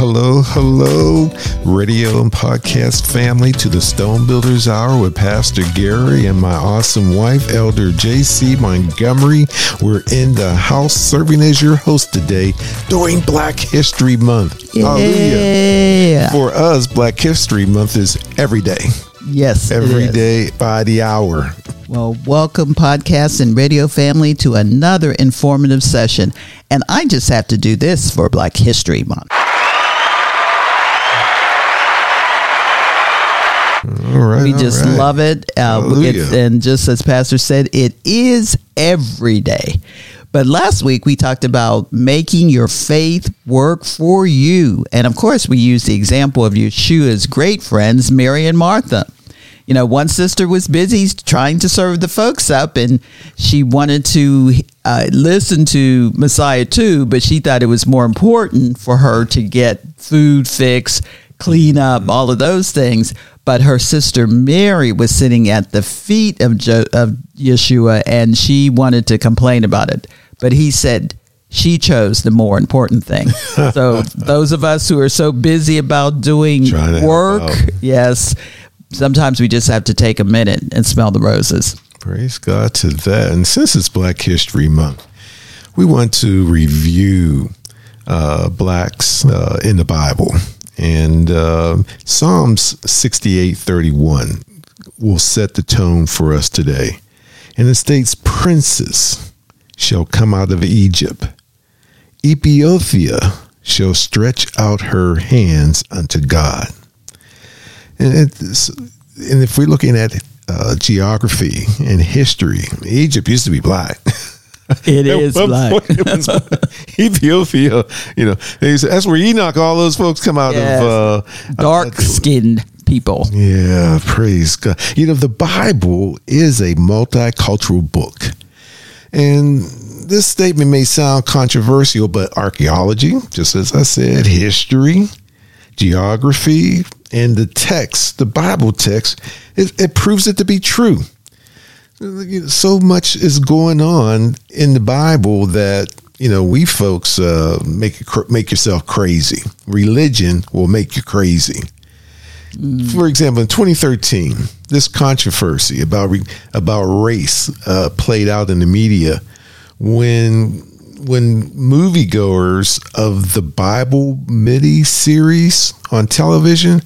hello, hello, radio and podcast family to the Stone Builders Hour with Pastor Gary and my awesome wife, Elder JC Montgomery. We're in the house serving as your host today during Black History Month. Yeah. Hallelujah. For us, Black History Month is every day. Yes, Every day by the hour. Well, welcome, podcast and radio family, to another informative session. And I just have to do this for Black History Month. Right. We just right. love it. Uh, it's- and just as Pastor said, it is every day. But last week we talked about making your faith work for you. And of course, we used the example of Yeshua's great friends, Mary and Martha. You know, one sister was busy trying to serve the folks up, and she wanted to uh, listen to Messiah too, but she thought it was more important for her to get food fixed, clean up, all of those things. But her sister Mary was sitting at the feet of, jo- of Yeshua, and she wanted to complain about it. But he said, she chose the more important thing. so those of us who are so busy about doing Trying to help work, yes, sometimes we just have to take a minute and smell the roses. Praise God to that. And since it's Black History Month, we want to review uh, blacks uh, in the Bible. And uh, Psalms 68:31 will set the tone for us today. And it states, Princes shall come out of Egypt. Ethiopia shall stretch out her hands unto God. And, and if we're looking at uh, geography and history, Egypt used to be black. It At black. point it was Ethiopia, you know, that's where Enoch, all those folks come out Yes. of. Uh, Dark skinned people. yeah, praise God. You know, the Bible is a multicultural book. And this statement may sound controversial, but archaeology, just as I said, history, geography, and the text, the Bible text, it, it proves it to be true. So much is going on in the Bible that you know we folks uh, make make yourself crazy. Religion will make you crazy. For example, in 2013, this controversy about re- about race uh, played out in the media when when moviegoers of the Bible mini series on television,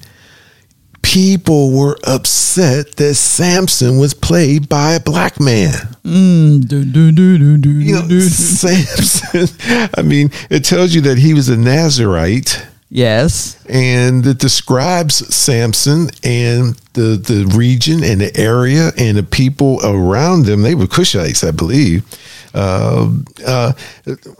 people were upset that Samson was played by a black man. You know, Samson. I mean, it tells you that he was a Nazarite Yes. and it describes Samson and the the region and the area and the people around them. They were Cushites, I believe. Uh, uh,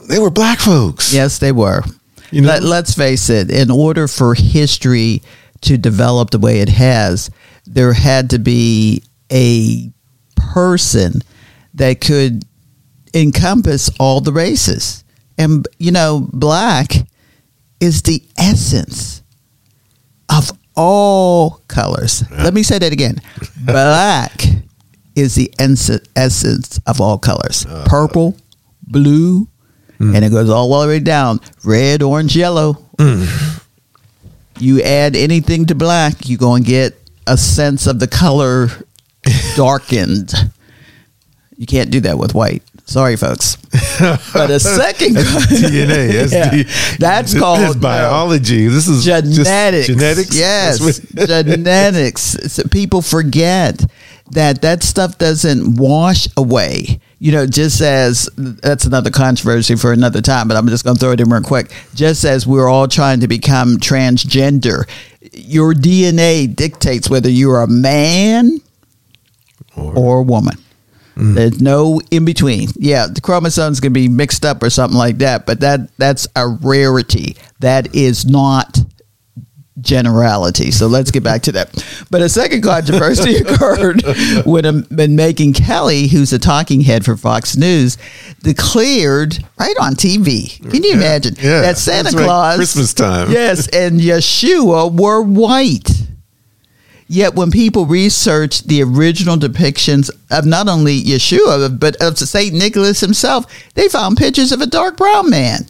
they were black folks. Yes, they were. You know- Let, let's face it, in order for history to develop the way it has, there had to be a person that could encompass all the races. And, you know, black is the essence of all colors. Let me say that again. Black is the ens- essence of all colors. Uh, Purple, blue, mm. and it goes all the way down red, orange, yellow. Mm. You add anything to black, you're going to get a sense of the color darkened. You can't do that with white. Sorry, folks. But a second DNA. That's, Yeah. That's this called, is uh, biology. This is just genetics. genetics. Yes, genetics. So people forget that that stuff doesn't wash away. You know, just as that's another controversy for another time, but I'm just going to throw it in real quick. Just as we're all trying to become transgender, your DNA dictates whether you're a man or a woman. Mm. There's no in between. Yeah, the chromosomes can be mixed up or something like that, but that that's a rarity. That is not generality. So let's get back to that. But a second controversy occurred when, um, when Megyn Kelly, who's a talking head for Fox News, declared right on TV. Can you imagine yeah, that Santa right, Claus, Christmas time. yes, and Yeshua were white? Yet when people researched the original depictions of not only Yeshua but of Saint Nicholas himself, they found pictures of a dark brown man.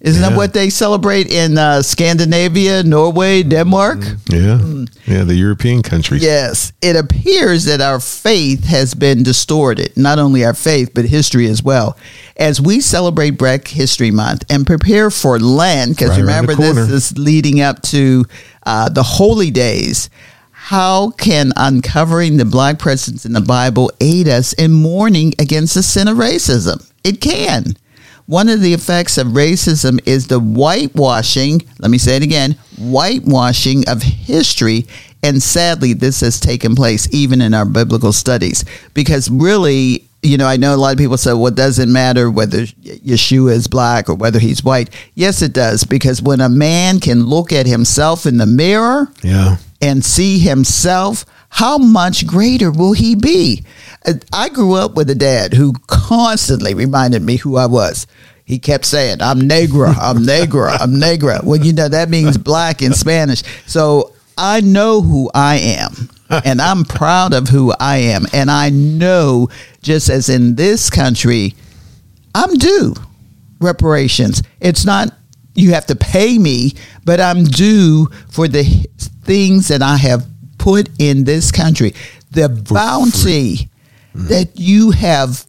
Isn't Yeah. that what they celebrate in uh, Scandinavia, Norway, Denmark? Yeah. Yeah. The European countries. Yes, it appears that our faith has been distorted. Not only our faith, but history as well. As we celebrate Black History Month and prepare for Lent, because Right remember this is leading up to uh, the holy days. How can uncovering the black presence in the Bible aid us in mourning against the sin of racism? It can. One of the effects of racism is the whitewashing, let me say it again, whitewashing of history. And sadly, this has taken place even in our biblical studies. Because really, you know, I know a lot of people say, well, it doesn't matter whether Yeshua is black or whether he's white. Yes, it does. Because when a man can look at himself in the mirror, Yeah. and see himself, how much greater will he be? I grew up with a dad who constantly reminded me who I was. He kept saying, I'm negra, I'm negra, I'm negra. Well, you know, that means black in Spanish. So I know who I am. And I'm proud of who I am. And I know, just as in this country, I'm due reparations. It's not you have to pay me, but I'm due for the things that I have put in this country. The bounty that you have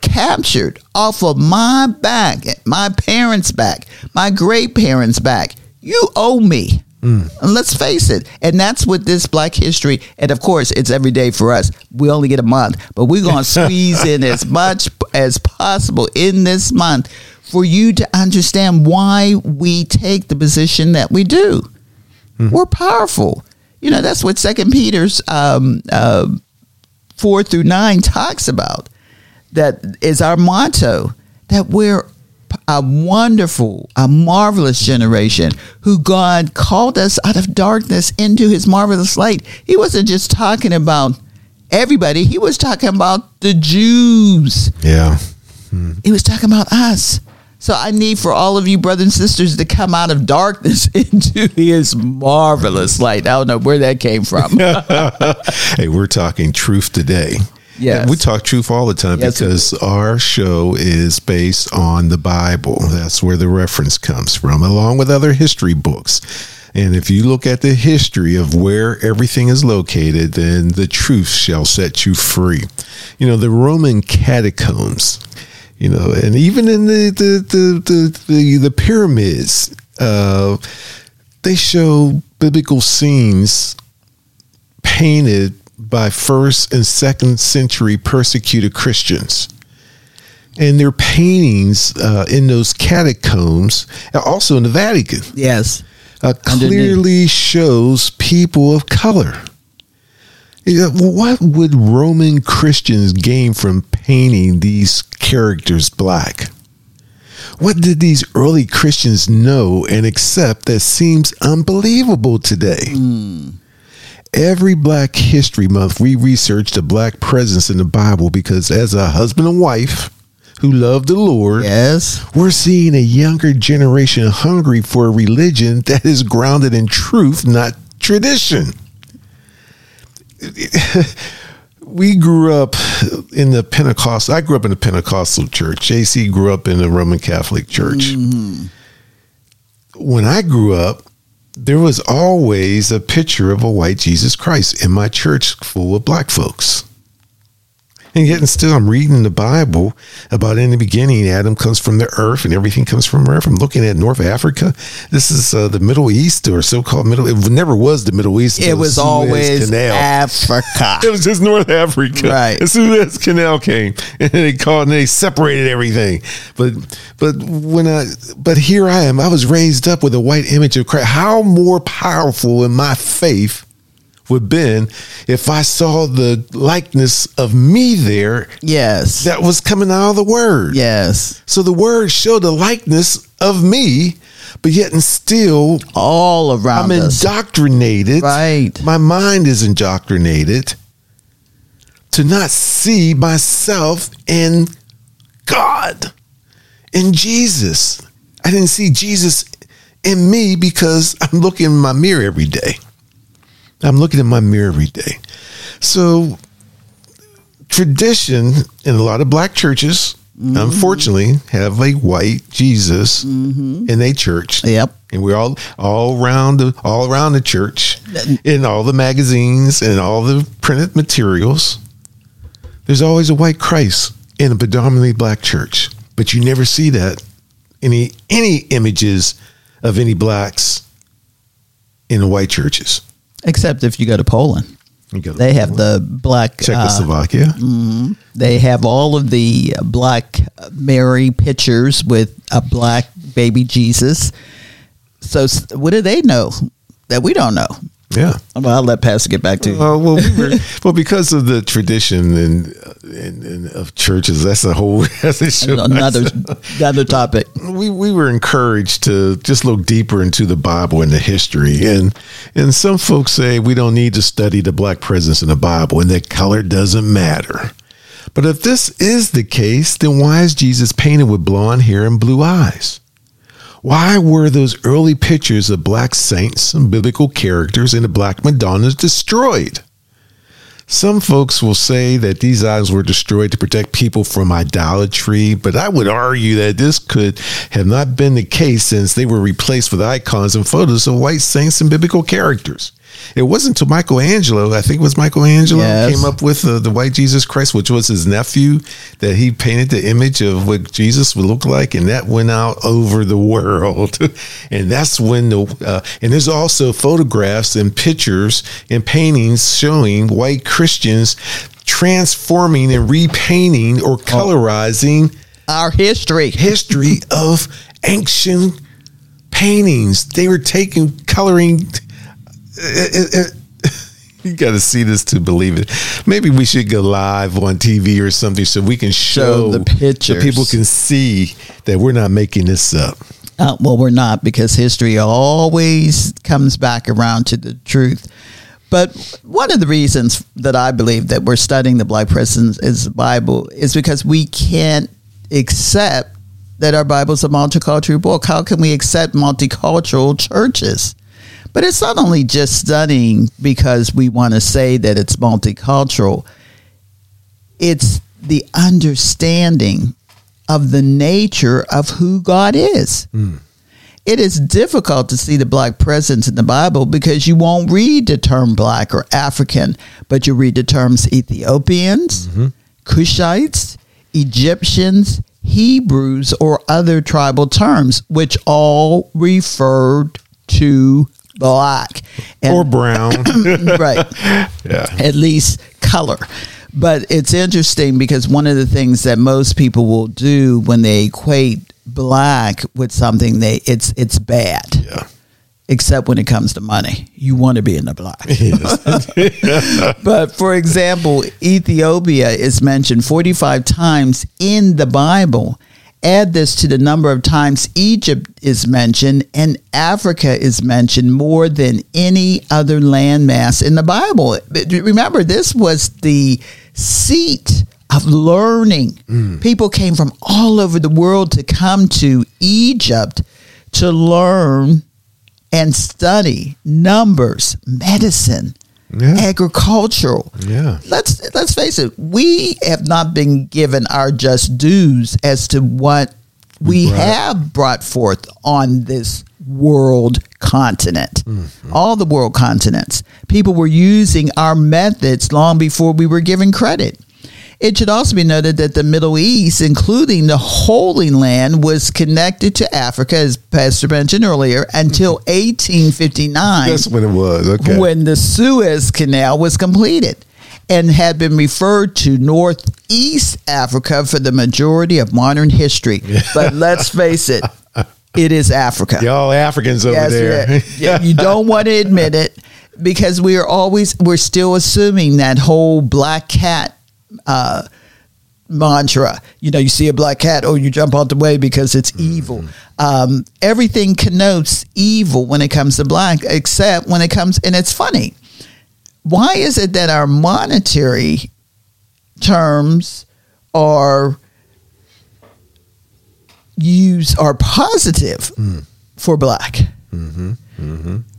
captured off of my back, my parents' back, my great parents' back. You owe me. And let's face it. And that's what this Black History, and of course, it's every day for us. We only get a month, but we're going to squeeze in as much as possible in this month for you to understand why we take the position that we do. We're powerful. You know, that's what Second Peter's um, uh, four through nine talks about. That is our motto. That we're a wonderful, a marvelous generation who God called us out of darkness into his marvelous light. He wasn't just talking about everybody, he was talking about the Jews. Yeah. He was talking about us. So I need for all of you brothers and sisters to come out of darkness into his marvelous light. I don't know where that came from. hey, we're talking truth today. Yes. And we talk truth all the time Yes, because our show is based on the Bible. That's where the reference comes from, along with other history books. And if you look at the history of where everything is located, then the truth shall set you free. You know, the Roman catacombs, you know, and even in the the the the, the, the pyramids, uh, they show biblical scenes painted by first and second century persecuted Christians. And their paintings uh, in those catacombs, and also in the Vatican, yes. uh, clearly shows people of color. What would Roman Christians gain from painting these characters black? What did these early Christians know and accept that seems unbelievable today? Every Black History Month, we research the black presence in the Bible because, as a husband and wife who love the Lord, Yes. we're seeing a younger generation hungry for a religion that is grounded in truth, not tradition. we grew up in the Pentecostal. I grew up in the Pentecostal church. JC grew up in the Roman Catholic Church. Mm-hmm. When I grew up, there was always a picture of a white Jesus Christ in my church full of black folks. And yet, and still, I'm reading the Bible about in the beginning, Adam comes from the earth and everything comes from earth. I'm looking at North Africa. This is uh, the Middle East or so called Middle. It never was the Middle East. It was always Canal. Africa. It was just North Africa. Right. The Suez Canal came and they called and they separated everything. But but when I but here I am. I was raised up with a white image of Christ. How more powerful in my faith would have been if I saw the likeness of me there yes. that was coming out of the word. yes. So the word showed the likeness of me, but yet and still All around I'm us. indoctrinated. Right. My mind is indoctrinated to not see myself in God, in Jesus. I didn't see Jesus in me because I'm looking in my mirror every day. I'm looking in my mirror every day. So, tradition in a lot of black churches mm-hmm. unfortunately, have a white Jesus mm-hmm. in a church. Yep. And we're all all around the all around the church, in all the magazines and all the printed materials. There's always a white Christ in a predominantly black church, but you never see that any any images of any blacks in the white churches. Except if you go to Poland, go to they have the black. Uh, Czechoslovakia. they have all of the black Mary pictures with a black baby Jesus. So what do they know that we don't know? Yeah. Well, I'll let Pastor get back to you. Uh, well, we were, well, because of the tradition and, and, and of churches, that's a whole that's a show. another another topic. we we were encouraged to just look deeper into the Bible and the history, and and some folks say we don't need to study the black presence in the Bible, and that color doesn't matter. But if this is the case, then why is Jesus painted with blonde hair and blue eyes? Why were those early pictures of black saints and biblical characters and the black Madonnas destroyed? Some folks will say that these items were destroyed to protect people from idolatry, but I would argue that this could have not been the case since they were replaced with icons and photos of white saints and biblical characters. It wasn't to Michelangelo, I think it was Michelangelo, Yes. came up with uh, the white Jesus Christ, which was his nephew, that he painted the image of what Jesus would look like, and that went out over the world. and that's when the uh, and there's also photographs and pictures and paintings showing white Christians transforming and repainting or colorizing Our history. history of ancient paintings. They were taking coloring. It- it- you got to see this to believe it. Maybe we should go live on TV or something so we can show, the picture so people can see that we're not making this up. Uh, well, we're not because history always comes back around to the truth. But one of the reasons that I believe that we're studying the Black presence is the Bible is because we can't accept that our Bible's a multicultural book. How can we accept multicultural churches? But it's not only just studying because we want to say that it's multicultural. It's the understanding of the nature of who God is. Hmm. It is difficult to see the black presence in the Bible because you won't read the term black or African, but you read the terms Ethiopians, mm-hmm. Cushites, Egyptians, Hebrews, or other tribal terms, which all referred to black. And- or brown. right yeah. at least color. But it's interesting because one of the things that most people will do when they equate black with something they it's it's bad. Yeah. Except when it comes to money. You want to be in the black. Yes. But for example, Ethiopia is mentioned 45 times in the Bible. Add this to the number of times Egypt is mentioned and Africa is mentioned more than any other landmass in the Bible. Remember, this was the seat of learning. Mm. People came from all over the world to come to Egypt to learn and study numbers, medicine, Yeah. agricultural. Yeah. Let's let's face it, we have not been given our just dues as to what we Right. have brought forth on this world continent. Mm-hmm. All the world continents. People were using our methods long before we were given credit. It should also be noted that the Middle East, including the Holy Land, was connected to Africa, as Pastor mentioned earlier, until mm-hmm. 1859 That's when it was. Okay. when the Suez Canal was completed and had been referred to Northeast Africa for the majority of modern history. But let's face it, it is Africa. Y'all Africans over Yes, there. Yeah, you don't want to admit it because we are always we're still assuming that whole black cat uh, mantra. You know, you see a black cat, oh, you jump out the way because it's evil. Um, everything connotes evil when it comes to black, except when it comes, and it's funny. Why is it that our monetary terms are used are positive for black?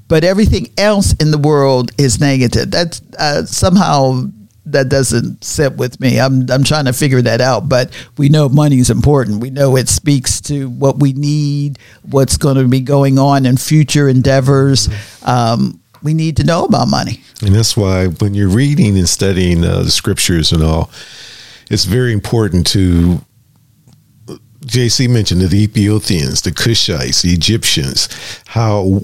but everything else in the world is negative. That's uh, somehow that doesn't sit with me. I'm I'm trying to figure that out. But we know money is important. We know it speaks to what we need, what's going to be going on in future endeavors. Um, we need to know about money. And that's why when you're reading and studying uh, the scriptures and all, it's very important to JC mentioned the Ethiopians, the Cushites, the Egyptians, how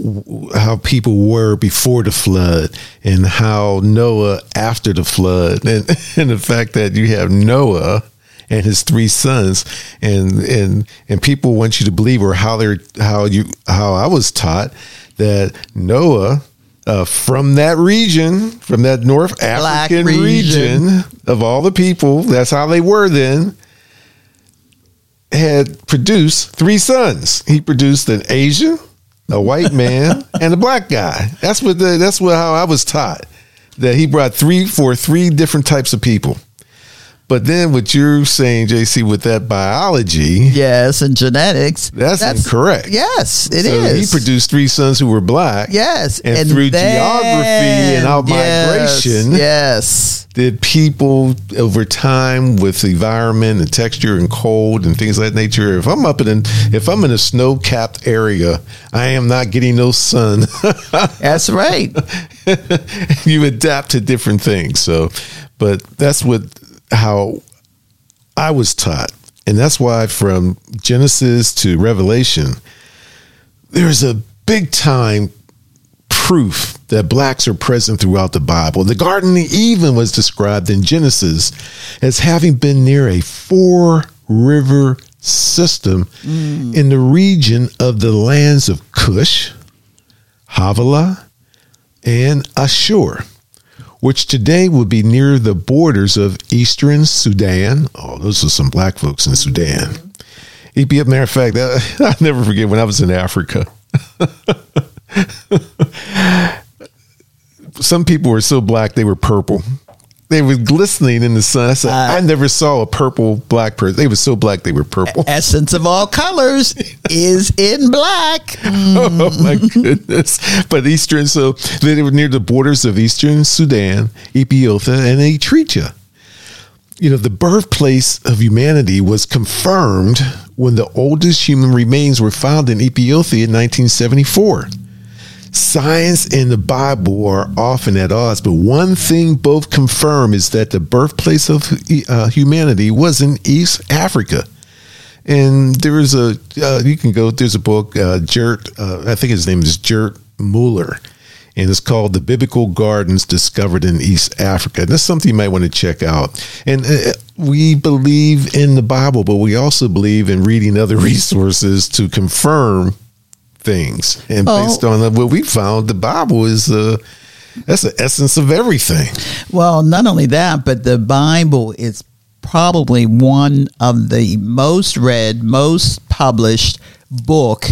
how people were before the flood, and how Noah after the flood, and, and the fact that you have Noah and his three sons, and and and people want you to believe, or how they're how you how I was taught that Noah. Uh, from that region, from that North African region. region of all the people, that's how they were then had produced three sons. He produced an Asian, a white man, and a black guy. That's what the, that's what how I was taught that he brought three for three different types of people. But then what you're saying, JC, with that biology, yes, and genetics, that's, that's incorrect. Yes, it so is. He produced three sons who were black. Yes, and, and through then, geography and out yes, migration, yes, did people over time with environment and texture and cold and things of that nature. If I'm up in, if I'm in a snow capped area, I am not getting no sun. that's right. you adapt to different things. So, but that's what how I was taught. And that's why from Genesis to Revelation, there's a big time proof that blacks are present throughout the Bible. The Garden of Eden was described in Genesis as having been near a four river system mm. in the region of the lands of Cush, Havilah, and Asshur which today would be near the borders of eastern Sudan. Oh, those are some black folks in Sudan. Ethiopia, matter of fact, I'll never forget when I was in Africa. some people were so black they were purple they were glistening in the sun. I said, uh, I never saw a purple black person. They were so black they were purple. Essence of all colors is in black. Mm. Oh my goodness! But eastern, so they were near the borders of eastern Sudan, Ethiopia, and Eritrea. You know, the birthplace of humanity was confirmed when the oldest human remains were found in Ethiopia in 1974. Science and the Bible are often at odds, but one thing both confirm is that the birthplace of uh, humanity was in East Africa. And there is a, uh, you can go, there's a book, uh, Gert, uh, I think his name is Jert Muller, and it's called The Biblical Gardens Discovered in East Africa. And that's something you might want to check out. And uh, we believe in the Bible, but we also believe in reading other resources to confirm things. And oh. based on what we found, the Bible is uh, that's the essence of everything. Well, not only that, but the Bible is probably one of the most read, most published book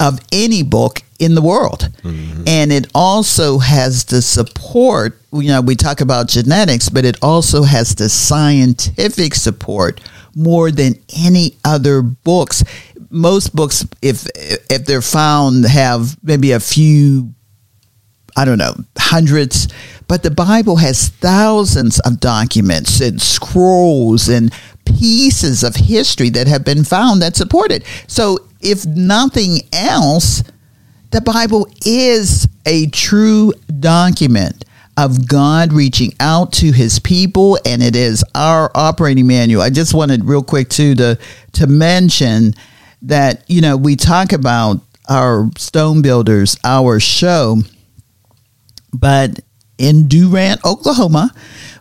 of any book in the world. Mm-hmm. And it also has the support, you know, we talk about genetics, but it also has the scientific support more than any other books most books, if if they're found, have maybe a few, I don't know, hundreds, but the Bible has thousands of documents and scrolls and pieces of history that have been found that support it. So, if nothing else, the Bible is a true document of God reaching out to his people and it is our operating manual. I just wanted real quick too to to mention that, you know, we talk about our stone builders, our show, but in Durant, Oklahoma,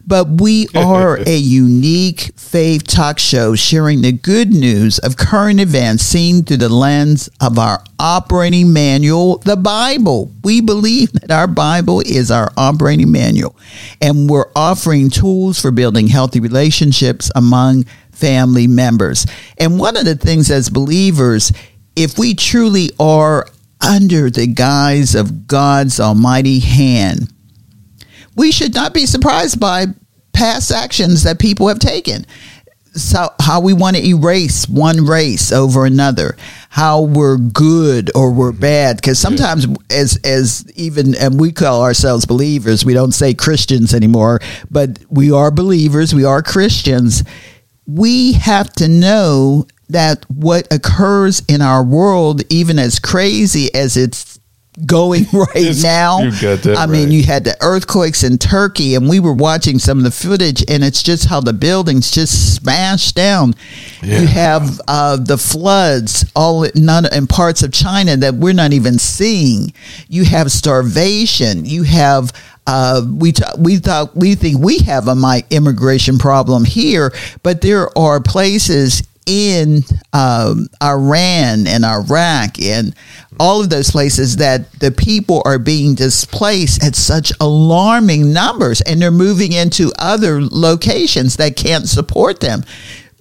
but we are a unique faith talk show sharing the good news of current events seen through the lens of our operating manual, the Bible. We believe that our Bible is our operating manual, and we're offering tools for building healthy relationships among family members. And one of the things as believers, if we truly are under the guise of God's almighty hand, we should not be surprised by past actions that people have taken. so how we want to erase one race over another how we're good or we're bad because sometimes as as even and we call ourselves believers we don't say christians anymore but we are believers we are christians we have to know that what occurs in our world even as crazy as it's going right It's- now you got that i mean you had the earthquakes in Turkey, and we were watching some of the footage, and it's just how the buildings just smashed down. Yeah. You have uh, the floods all in, none, in parts of China that we're not even seeing. You have starvation. You have. Uh, we t- we thought we think we have a mi- immigration problem here, but there are places in um, Iran and Iraq and all of those places that the people are being displaced at such alarming numbers and they're moving into other locations that can't support them.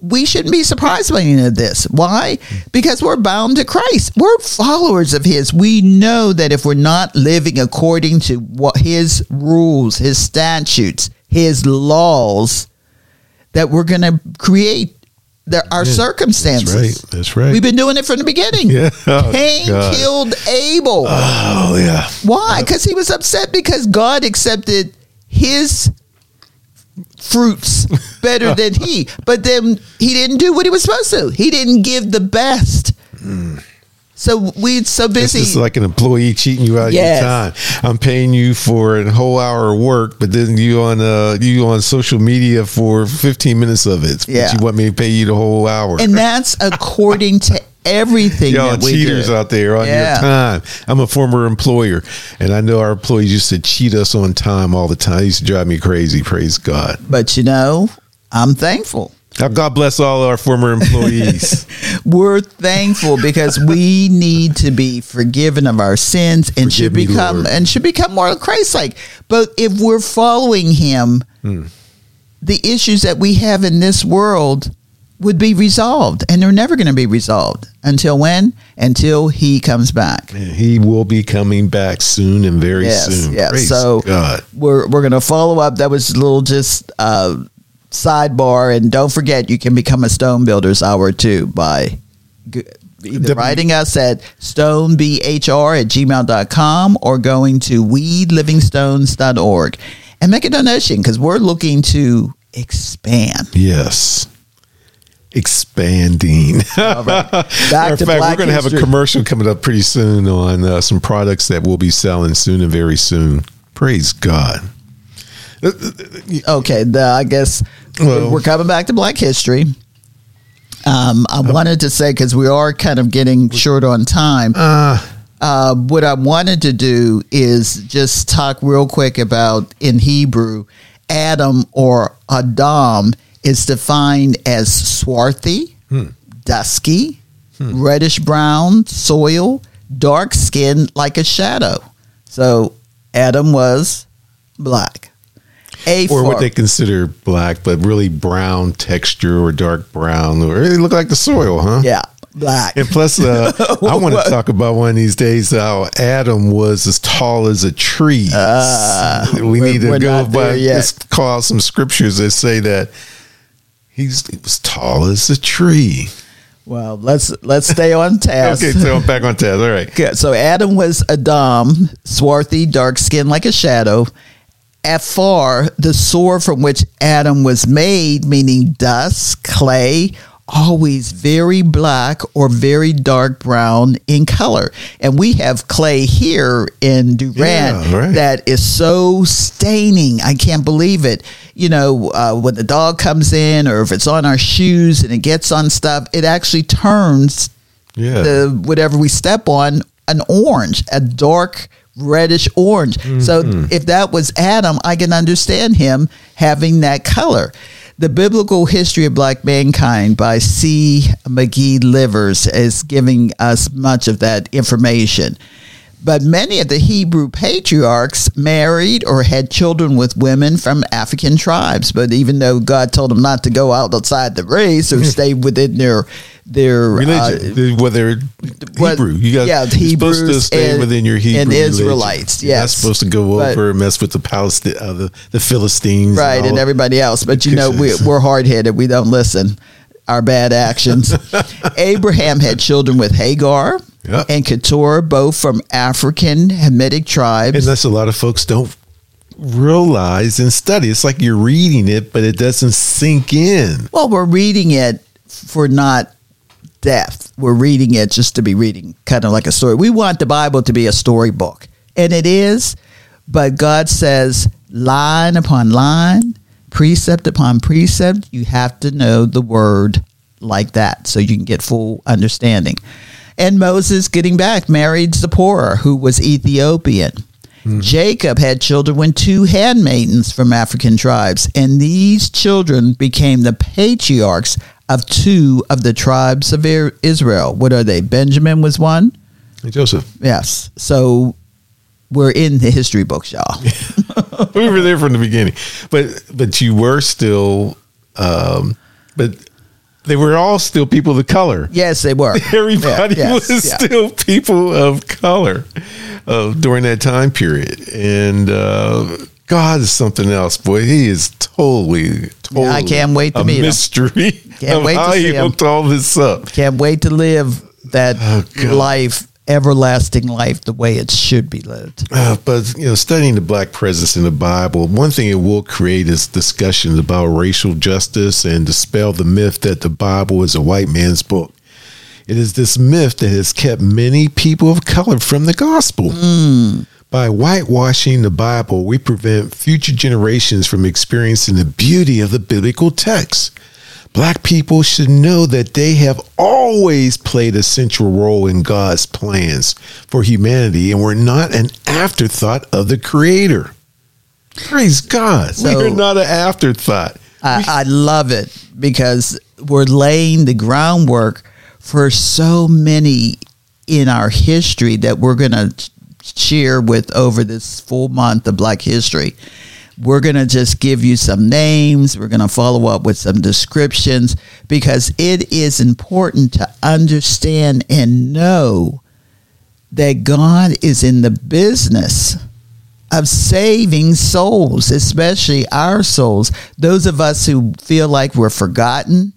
We shouldn't be surprised by any of this. Why? Because we're bound to Christ. We're followers of His. We know that if we're not living according to what His rules, His statutes, His laws, that we're going to create the, our circumstances. That's right. That's right. We've been doing it from the beginning. Yeah. Oh, Cain God. killed Abel. oh yeah. Why? Because he was upset because God accepted his fruits better than he. But then he didn't do what he was supposed to. He didn't give the best. Mm. So we so It's busy. just like an employee cheating you out of Yes. your time. I'm paying you for a whole hour of work, but then you on uh you on social media for 15 minutes of it. But Yeah. you want me to pay you the whole hour. and that's according to everything Y'all that we cheaters do. out there on Yeah. your time. I'm a former employer, and I know our employees used to cheat us on time all the time. It used to drive me crazy. Praise God. But you know, I'm thankful. Now, God bless all our former employees. We're thankful because we need to be forgiven of our sins and should Forgive me, become Lord. and should become more Christ-like. But if we're following Him, Hmm. the issues that we have in this world would be resolved, and they're never going to be resolved until when? Until He comes back. And he will be coming back soon and very Yes, soon. yes. Praise So- God. We're we're going to follow up. That was a little just uh, sidebar, and don't forget you can become a stone builders hour too by either writing us at stoneBHR at gmail.com or going to welivingstones.org and make a donation because we're looking to expand. Yes. Expanding. All right. Back Matter of to fact, Black we're going to have a commercial coming up pretty soon on uh, some products that we'll be selling soon and very soon. Praise God. Okay, the, I guess Well- we're coming back to Black History. Um, I wanted to say because we are kind of getting short on time. Uh, Uh, what I wanted to do is just talk real quick about in Hebrew, Adam or Adam is defined as swarthy, dusky, reddish brown soil, dark skin like a shadow. So Adam was black. A or what they consider black, but really brown texture or dark brown, or they look like the soil, huh? yeah, black. And plus, uh, I want to talk about one of these days how Adam was as tall as a tree. we Uh, we're- need to go by let's call out some scriptures that say that he's he was tall as a tree. Well, let's let's stay on task. Okay, so I'm back on task. All right. Good. So Adam was Adam, swarthy, dark skin like a shadow. Afar, the sore from which Adam was made, meaning dust, clay, always very black or very dark brown in color. And we have clay here in Durant Yeah, right. that is so staining. I can't believe it. You know, uh, when the dog comes in or if it's on our shoes and it gets on stuff, it actually turns Yeah. the whatever we step on an orange, a dark reddish orange. So mm-hmm. if that was Adam, I can understand him having that color. The Biblical History of Black Mankind by C. McGee Livers is giving us much of that information. But many of the Hebrew patriarchs married or had children with women from African tribes. But even though God told them not to go out outside the race or stay within their their religion, uh, whether Hebrew, you got yeah, Hebrews supposed to stay and, within your Hebrew and religion. Israelites. You're yes, not supposed to go but, over and mess with the Palestine, uh, the, the Philistines, right, and, and everybody else. But you know, we, we're hard headed. We don't listen. Our bad actions. Abraham had children with Hagar Yep. and Keturah, both from African Hamitic tribes. And that's a lot of folks don't realize and study. It's like you're reading it, but it doesn't sink in. Well, we're reading it for not depth. We're reading it just to be reading, kind of like a story. We want the Bible to be a storybook, and it is. But God says, line upon line, precept upon precept, you have to know the word like that so you can get full understanding. And Moses, getting back, married Zipporah, who was Ethiopian. Mm. Jacob had children with two handmaidens from African tribes, and these children became the patriarchs of two of the tribes of Israel. What are they? Benjamin was one. And Joseph. Yes. So we're in the history books, y'all. we were there from the beginning, but but you were still, um, but they were all still people of color. Yes, they were. Everybody yeah, yes, was yeah. still people of color uh, during that time period, and uh, God is something else, boy. He is totally, totally. Yeah, I can't wait to a meet mystery him. Can't of wait to see he him. hooked all this up. Can't wait to live that Oh, life, everlasting life, the way it should be lived. Uh, but you know, studying the black presence in the Bible, one thing it will create is discussions about racial justice and dispel the myth that the Bible is a white man's book. It is this myth that has kept many people of color from the gospel. By whitewashing the Bible, we prevent future generations from experiencing the beauty of the biblical text. Black people should know that they have always played a central role in God's plans for humanity and were not an afterthought of the Creator. Praise God. So- we are not an afterthought. I, I love it because we're laying the groundwork for so many in our history that we're going to share with over this full month of Black History. We're going to just give you some names. We're going to follow up with some descriptions because it is important to understand and know that God is in the business of saving souls, especially our souls. Those of us who feel like we're forgotten,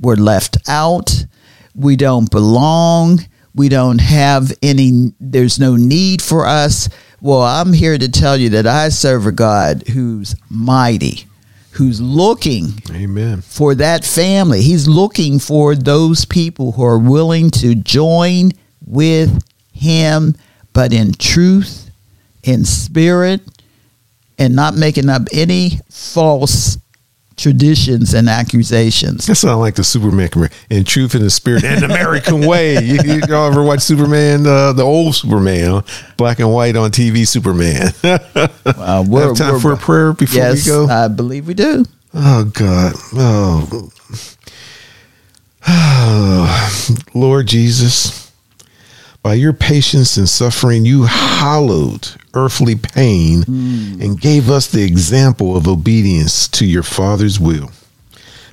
we're left out, we don't belong, we don't have any, there's no need for us. Well, I'm here to tell you that I serve a God who's mighty, who's looking Amen. for that family. He's looking for those people who are willing to join with him, but in truth, in spirit, and not making up any false traditions and accusations. That sounds like the Superman. In truth and the spirit and American way. You, you, y'all ever watch Superman, uh, the old Superman, black and white on TV Superman? Uh, we're, Have time for a prayer before yes, we go? I believe we do. Oh God. Oh. Lord Jesus, by your patience and suffering, you hallowed earthly pain mm. and gave us the example of obedience to your Father's will.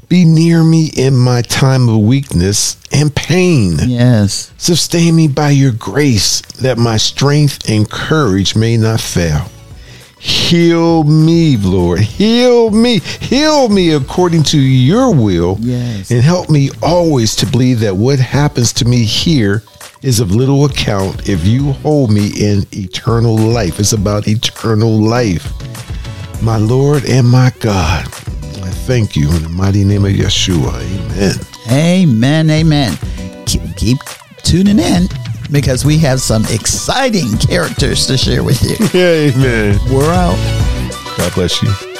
Be near me in my time of weakness and pain. Yes. Sustain me by your grace that my strength and courage may not fail. Heal me, Lord. Heal me. Heal me according to your will. Yes. And help me always to believe that what happens to me here is of little account if you hold me in eternal life. It's about eternal life. My Lord and my God, I thank you in the mighty name of Yeshua. Amen. Amen. Amen. Keep, keep tuning in because we have some exciting characters to share with you. Amen. We're out. God bless you.